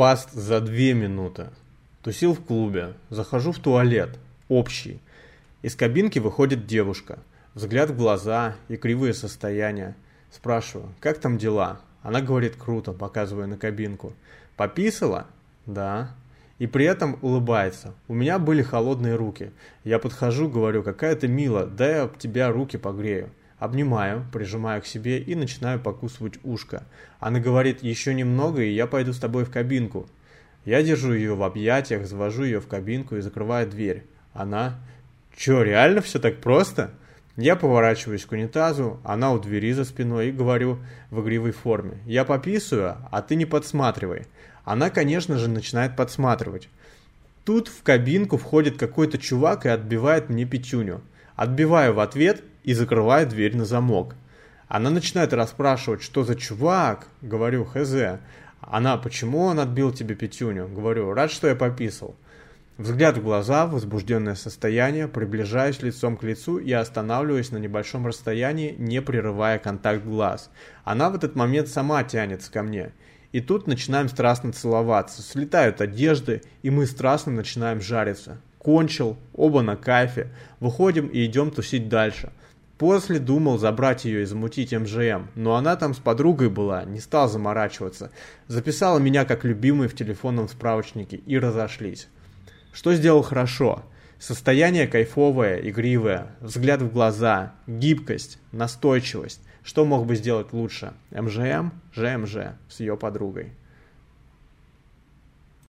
Фаст за две минуты. Тусил в клубе. Захожу в туалет. Общий. Из кабинки выходит девушка. Взгляд в глаза и кривые состояния. Спрашиваю, как там дела? Она говорит круто, показывая на кабинку. Пописала? Да. И при этом улыбается. У меня были холодные руки. Я подхожу, говорю, какая ты мила, дай я об тебя руки погрею. Обнимаю, прижимаю к себе и начинаю покусывать ушко. Она говорит, еще немного, и я пойду с тобой в кабинку. Я держу ее в объятиях, завожу ее в кабинку и закрываю дверь. Она, че, реально все так просто? Я поворачиваюсь к унитазу, она у двери за спиной и говорю в игривой форме. Я пописываю, а ты не подсматривай. Она, конечно же, начинает подсматривать. Тут в кабинку входит какой-то чувак и отбивает мне пятюню. Отбиваю в ответ и закрываю дверь на замок. Она начинает расспрашивать, что за чувак? Говорю, хз. Она, почему он отбил тебе пятюню? Говорю, рад, что я пописал. Взгляд в глаза, возбужденное состояние, приближаюсь лицом к лицу и останавливаюсь на небольшом расстоянии, не прерывая контакт глаз. Она в этот момент сама тянется ко мне. И тут начинаем страстно целоваться, слетают одежды, и мы страстно начинаем жариться. Кончил, оба на кайфе, выходим и идем тусить дальше. После думал забрать ее и замутить МЖМ, но она там с подругой была, не стал заморачиваться. Записала меня как любимый в телефонном справочнике и разошлись. Что сделал хорошо? Состояние кайфовое, игривое, взгляд в глаза, гибкость, настойчивость. Что мог бы сделать лучше? МЖМ, ЖМЖ с ее подругой.